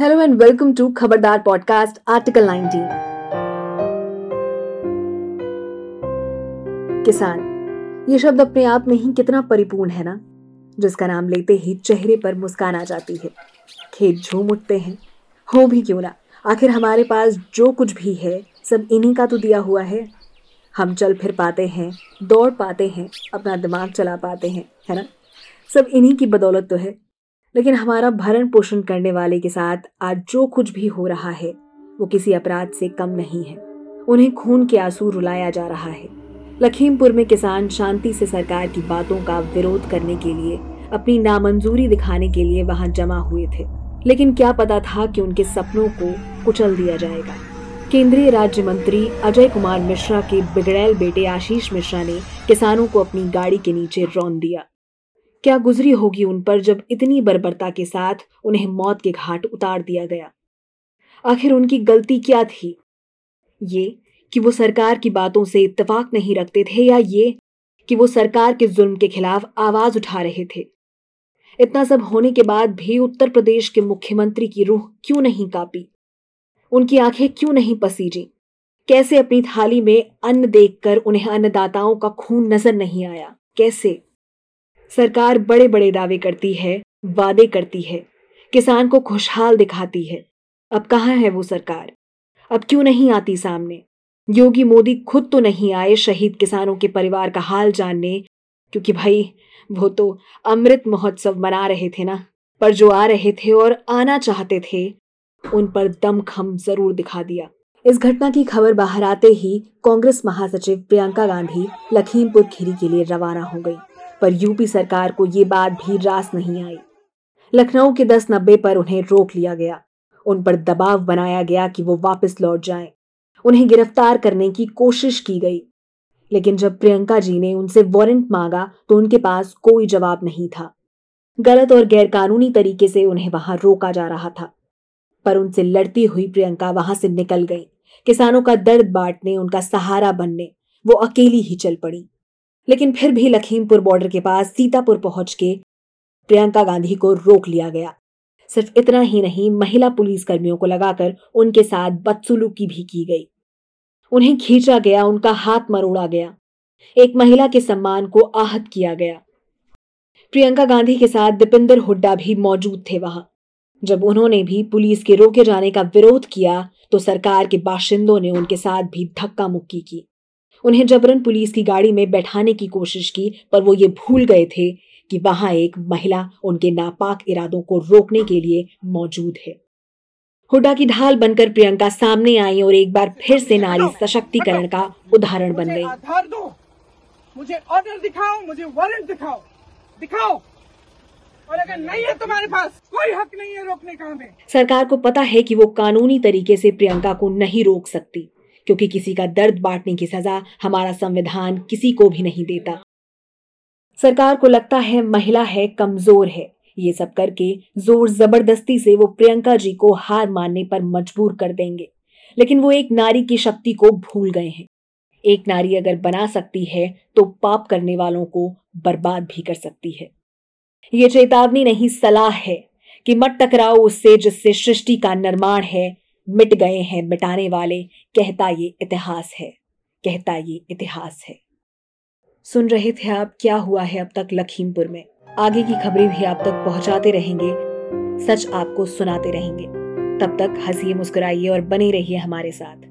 Hello and welcome to Khabardar podcast article 19 किसान, ये शब्द अपने आप में ही कितना परिपूर्ण है ना? जिसका नाम लेते ही चेहरे पर मुस्कान आ जाती है। खेत झूम उठते हैं। हो भी क्यों ना? आखिर हमारे पास जो कुछ भी है, सब इन्हीं का तो दिया हुआ है। हम चल फिर पाते हैं, दौड़ पाते हैं, अपना दिमाग चला पाते हैं, है ना? सब इन्हीं की बदौलत तो है। लेकिन हमारा भरण पोषण करने वाले के साथ आज जो कुछ भी हो रहा है, वो किसी अपराध से कम नहीं है। उन्हें खून के आँसू रुलाया जा रहा है। लखीमपुर में किसान शांति से सरकार की बातों का विरोध करने के लिए, अपनी नामंजूरी दिखाने के लिए वहाँ जमा हुए थे। लेकिन क्या पता था कि उनके सपनों को कुचल दिया जाएगा। केंद्रीय राज्य मंत्री अजय कुमार मिश्रा के बिगड़ैल बेटे आशीष मिश्रा ने किसानों को अपनी गाड़ी के नीचे रौन दिया। क्या गुजरी होगी उन पर जब इतनी बर्बरता के साथ उन्हें मौत के घाट उतार दिया गया? आखिर उनकी गलती क्या थी? ये कि वो सरकार की बातों से इत्तेफाक नहीं रखते थे या ये कि वो सरकार के जुल्म के खिलाफ आवाज़ उठा रहे थे? इतना सब होने के बाद भी उत्तर प्रदेश के मुख्यमंत्री की रूह क्यों नहीं कापी? उनकी आँखें क्यों नहीं पसीजी? कैसे अपनी थाली में अन्न देखकर उन्हें अन्नदाताओं का खून नज़र नहीं आया? कैसे? सरकार बड़े बड़े दावे करती है, वादे करती है, किसान को खुशहाल दिखाती है। अब कहाँ है वो सरकार? अब क्यों नहीं आती सामने? योगी मोदी खुद तो नहीं आए शहीद किसानों के परिवार का हाल जानने, क्योंकि भाई, वो तो अमृत महोत्सव मना रहे थे ना, पर जो आ रहे थे और आना चाहते थे, उन पर दमखम ज़रूर दिखा दिया। इस घटना की खबर बाहर आते ही कांग्रेस महासचिव प्रियंका गांधी लखीमपुर खीरी के लिए रवाना हो गई। पर यूपी सरकार को ये बात भी रास नहीं आई। लखनऊ के दस नब्बे पर उन्हें रोक लिया गया। उन पर दबाव बनाया गया कि वो वापस लौट जाएँ। उन्हें गिरफ़्तार करने की कोशिश की गई। लेकिन जब प्रियंका जी ने उनसे वारंट मांगा तो उनके पास कोई जवाब नहीं था। गलत और गैरकानूनी तरीके से उन्हें वहाँ रोका जा रहा था। पर उनसे लड़ती हुई प्रियंका वहाँ से निकल गई। किसानों का दर्द बांटने, उनका सहारा बनने, वो अकेली ही चल पड़ी। लेकिन फिर भी लखीमपुर बॉर्डर के पास सीतापुर पहुँच के प्रियंका गांधी को रोक लिया गया। सिर्फ़ इतना ही नहीं, महिला पुलिस कर्मियों को लगाकर उनके साथ बदसुलूकी भी की गई। उन्हें खींचा गया, उनका हाथ मरोड़ा गया। एक महिला के सम्मान को आहत किया गया। प्रियंका गांधी के साथ दीपिंदर हुड्डा भी मौजूद थे वहाँ। जब उन्होंने भी पुलिस के रोके जाने का विरोध किया तो सरकार के बाशिंदों ने उनके साथ भी धक्का मुक्की की। उन्हें जबरन पुलिस की गाड़ी में बैठाने की कोशिश की पर वो ये भूल गए थे कि वहाँ एक महिला उनके नापाक इरादों को रोकने के लिए मौजूद है। हुडा की ढाल बनकर प्रियंका सामने आई और एक बार फिर से नारी सशक्तिकरण का उदाहरण बन गई। आधार दो। मुझे ऑर्डर दिखाओ मुझे वारंट दिखाओ। दिखाओ। और अगर नहीं है तुम्हारे पास कोई हक नहीं है रोकने का हमें। सरकार को पता है कि वो कानूनी तरीके से प्रियंका को नहीं रोक सकती। क्योंकि किसी का दर्द बांटने की सजा हमारा संविधान किसी को भी नहीं देता। सरकार को लगता है महिला है, कमज़ोर है। ये सब करके ज़ोर ज़बरदस्ती से वो प्रियंका जी को हार मानने पर मजबूर कर देंगे। लेकिन वो एक नारी की शक्ति को भूल गए हैं। एक नारी अगर बना सकती है तो पाप करने वालों को बर्बाद भी कर सकती है। ये चेतावनी नहीं, सलाह है कि मत टकराओ उससे जिससे सृष्टि का निर्माण है मिट गए हैं मिटाने वाले। कहता ये इतिहास है। कहता ये इतिहास है। सुन रहे थे आप, क्या हुआ है अब तक लखीमपुर में? आगे की खबरें भी आप तक पहुंचाते रहेंगे। सच आपको सुनाते रहेंगे। तब तक हंसिए, मुस्कुराइए और बने रहिए हमारे साथ।